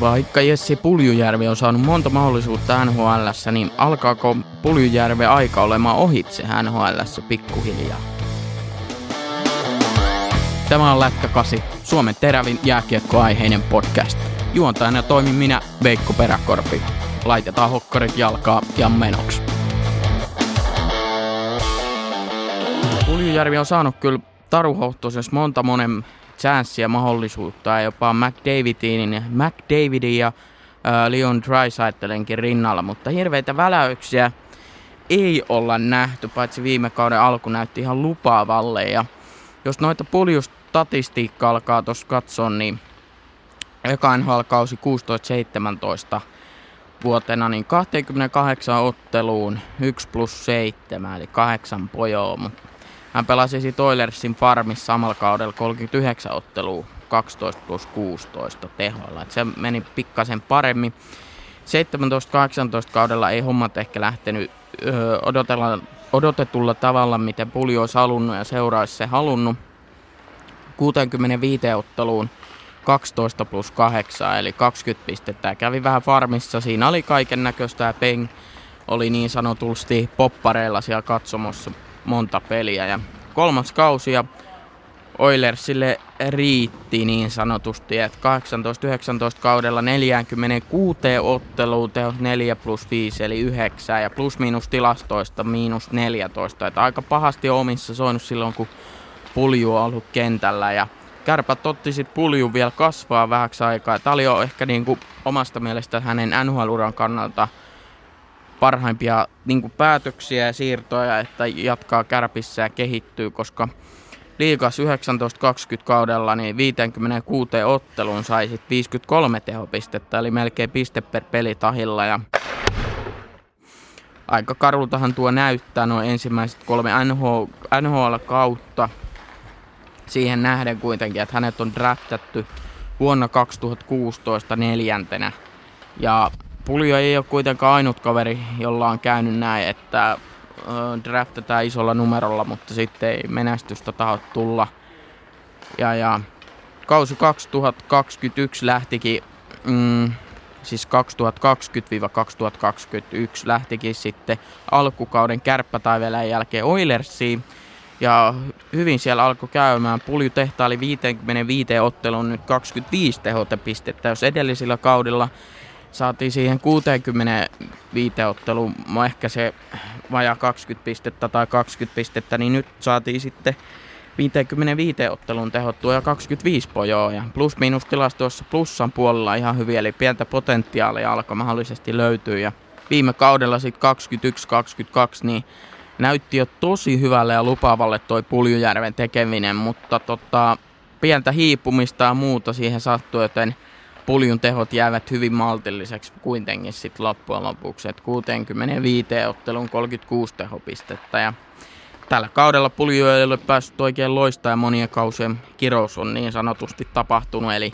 Vaikka Jessi Puljujärvi on saanut monta mahdollisuutta nhl niin alkaako Puljujärvi aika olemaan ohitse nhl pikkuhiljaa? Tämä on Lätkä 8, Suomen terävin jääkiekkoaiheinen podcast. Juontajana toimin minä, Veikko Peräkorpi. Laitetaan hokkarit jalkaa ja menoksi. Puljujärvi on saanut kyllä taruhohtoisessa monta monen chanssiä mahdollisuutta ja jopa McDavidin, McDavidin ja äh, Leon Drysaitelenkin rinnalla, mutta hirveitä väläyksiä ei olla nähty, paitsi viime kauden alku näytti ihan lupaavalle. Ja jos noita puljustatistiikkaa alkaa tuossa katsoa, niin eka NHL-kausi 16-17 vuotena niin 28 otteluun 1 plus 7, eli 8 pojoa, mutta hän pelasi sitten Oilersin farmissa samalla kaudella 39 ottelua 12 plus 16 tehoilla. Et se meni pikkasen paremmin. 17-18 kaudella ei hommat ehkä lähtenyt öö, odotella, odotetulla tavalla, miten Puli olisi halunnut ja seura olisi se halunnut. 65 otteluun 12 plus 8, eli 20 pistettä. Kävi vähän farmissa, siinä oli kaiken näköistä ja Peng oli niin sanotusti poppareilla siellä katsomossa monta peliä. Ja kolmas kausi ja Oilersille riitti niin sanotusti, että 18-19 kaudella 46 otteluun tehot 4 plus 5 eli 9 ja plus miinus tilastoista miinus 14. Että aika pahasti omissa soinut silloin, kun pulju on ollut kentällä ja kärpät otti sitten pulju vielä kasvaa vähäksi aikaa. Tämä oli jo ehkä niin kuin omasta mielestä hänen NHL-uran kannalta parhaimpia niin päätöksiä ja siirtoja, että jatkaa kärpissä ja kehittyy, koska liikas 19-20 kaudella niin 56 otteluun sai sit 53 tehopistettä, eli melkein piste per peli tahilla. Ja aika karultahan tuo näyttää noin ensimmäiset kolme NHL, NHL-kautta. Siihen nähden kuitenkin, että hänet on draftattu vuonna 2016 neljäntenä. Ja Puljo ei ole kuitenkaan ainut kaveri, jolla on käynyt näin, että draftetaan isolla numerolla, mutta sitten ei menestystä taho tulla. Ja, ja kausi 2021 lähtikin, mm, siis 2020-2021 lähtikin sitten alkukauden kärppätaiveleen jälkeen Oilersiin. Ja hyvin siellä alkoi käymään. Pulju tehtaali 55 ottelun nyt 25 tehotepistettä, jos edellisillä kaudilla saatiin siihen 65 otteluun ehkä se vaja 20 pistettä tai 20 pistettä, niin nyt saatiin sitten 55 ottelun tehottua ja 25 pojoa. Ja plus-miinus tilastoissa plussan puolella ihan hyvin, eli pientä potentiaalia alkoi mahdollisesti löytyy. Ja viime kaudella sitten 21-22, niin näytti jo tosi hyvälle ja lupaavalle toi Puljujärven tekeminen, mutta tota, pientä hiipumista ja muuta siihen sattui, joten puljun tehot jäävät hyvin maltilliseksi kuitenkin sitten loppujen lopuksi. Et 65 ottelun 36 tehopistettä ja tällä kaudella pulju ei ole päässyt oikein loistaa ja monien kausien kirous on niin sanotusti tapahtunut. Eli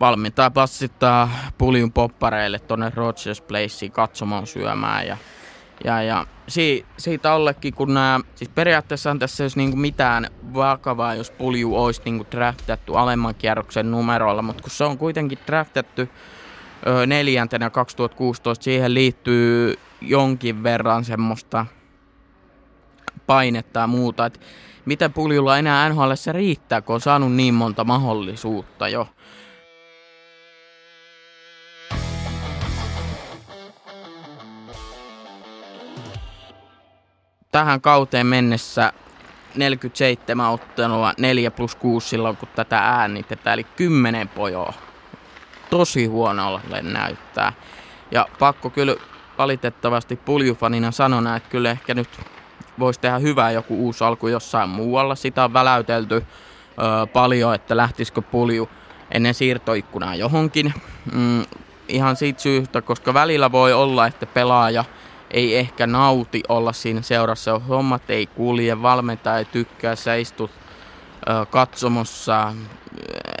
valmentaa passittaa puljun poppareille tuonne Rogers Placeen katsomaan syömään ja ja, ja si, siitä ollekin, kun nämä, siis periaatteessa tässä ei olisi niinku mitään vakavaa, jos pulju olisi niinku draftattu alemman kierroksen numeroilla, mutta kun se on kuitenkin draftattu ö, neljäntenä 2016, siihen liittyy jonkin verran semmoista painetta ja muuta, että miten puljulla enää NHL riittää, kun on saanut niin monta mahdollisuutta jo. Tähän kauteen mennessä 47 ottelua, 4 plus 6 silloin kun tätä äänitetään, eli 10 pojoa. Tosi huonolle näyttää. Ja pakko kyllä valitettavasti puljufanina sanoa, että kyllä ehkä nyt voisi tehdä hyvää joku uusi alku jossain muualla. Sitä on väläytelty ö, paljon, että lähtisikö pulju ennen siirtoikkunaa johonkin. Mm, ihan siitä syystä, koska välillä voi olla, että pelaaja – ei ehkä nauti olla siinä seurassa, hommat ei kulje, valmentaja ei tykkää, sä istut ö, katsomossa,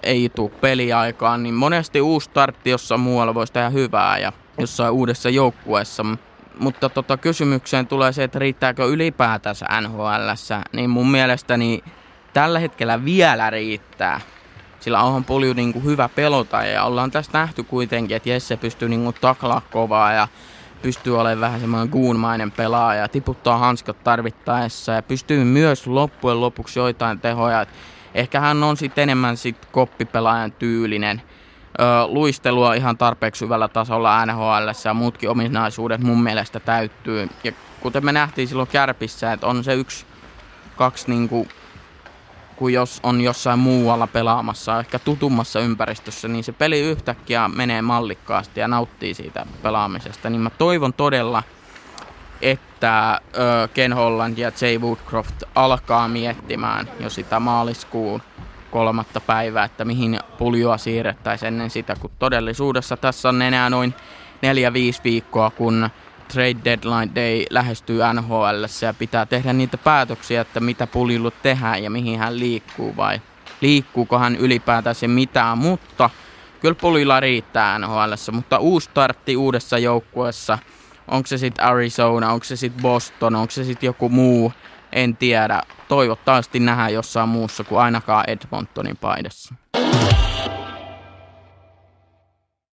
ei tule peliaikaan, niin monesti uusi startti jossain muualla voisi tehdä hyvää ja jossain uudessa joukkueessa. Mutta tota, kysymykseen tulee se, että riittääkö ylipäätänsä NHL, niin mun mielestäni tällä hetkellä vielä riittää. Sillä onhan Pulju niin kuin hyvä pelota ja ollaan tästä nähty kuitenkin, että Jesse pystyy niin taklaa kovaa ja pystyy olemaan vähän semmoinen kuunmainen pelaaja, tiputtaa hanskat tarvittaessa ja pystyy myös loppujen lopuksi joitain tehoja. Ehkä hän on sitten enemmän sit koppipelaajan tyylinen. Ö, luistelua ihan tarpeeksi hyvällä tasolla NHL ja muutkin ominaisuudet mun mielestä täyttyy. Ja kuten me nähtiin silloin Kärpissä, että on se yksi, kaksi niinku kuin jos on jossain muualla pelaamassa, ehkä tutummassa ympäristössä, niin se peli yhtäkkiä menee mallikkaasti ja nauttii siitä pelaamisesta. Niin mä toivon todella, että Ken Holland ja Jay Woodcroft alkaa miettimään jo sitä maaliskuun kolmatta päivää, että mihin puljua siirrettäisiin ennen sitä, kun todellisuudessa tässä on enää noin 4-5 viikkoa, kun trade deadline day lähestyy NHL ja pitää tehdä niitä päätöksiä, että mitä puljulle tehdään ja mihin hän liikkuu vai liikkuuko hän ylipäätään se mitään, mutta kyllä pulilla riittää NHL, mutta uusi startti uudessa joukkueessa, onko se sitten Arizona, onko se sitten Boston, onko se sitten joku muu, en tiedä. Toivottavasti nähdään jossain muussa kuin ainakaan Edmontonin paidassa.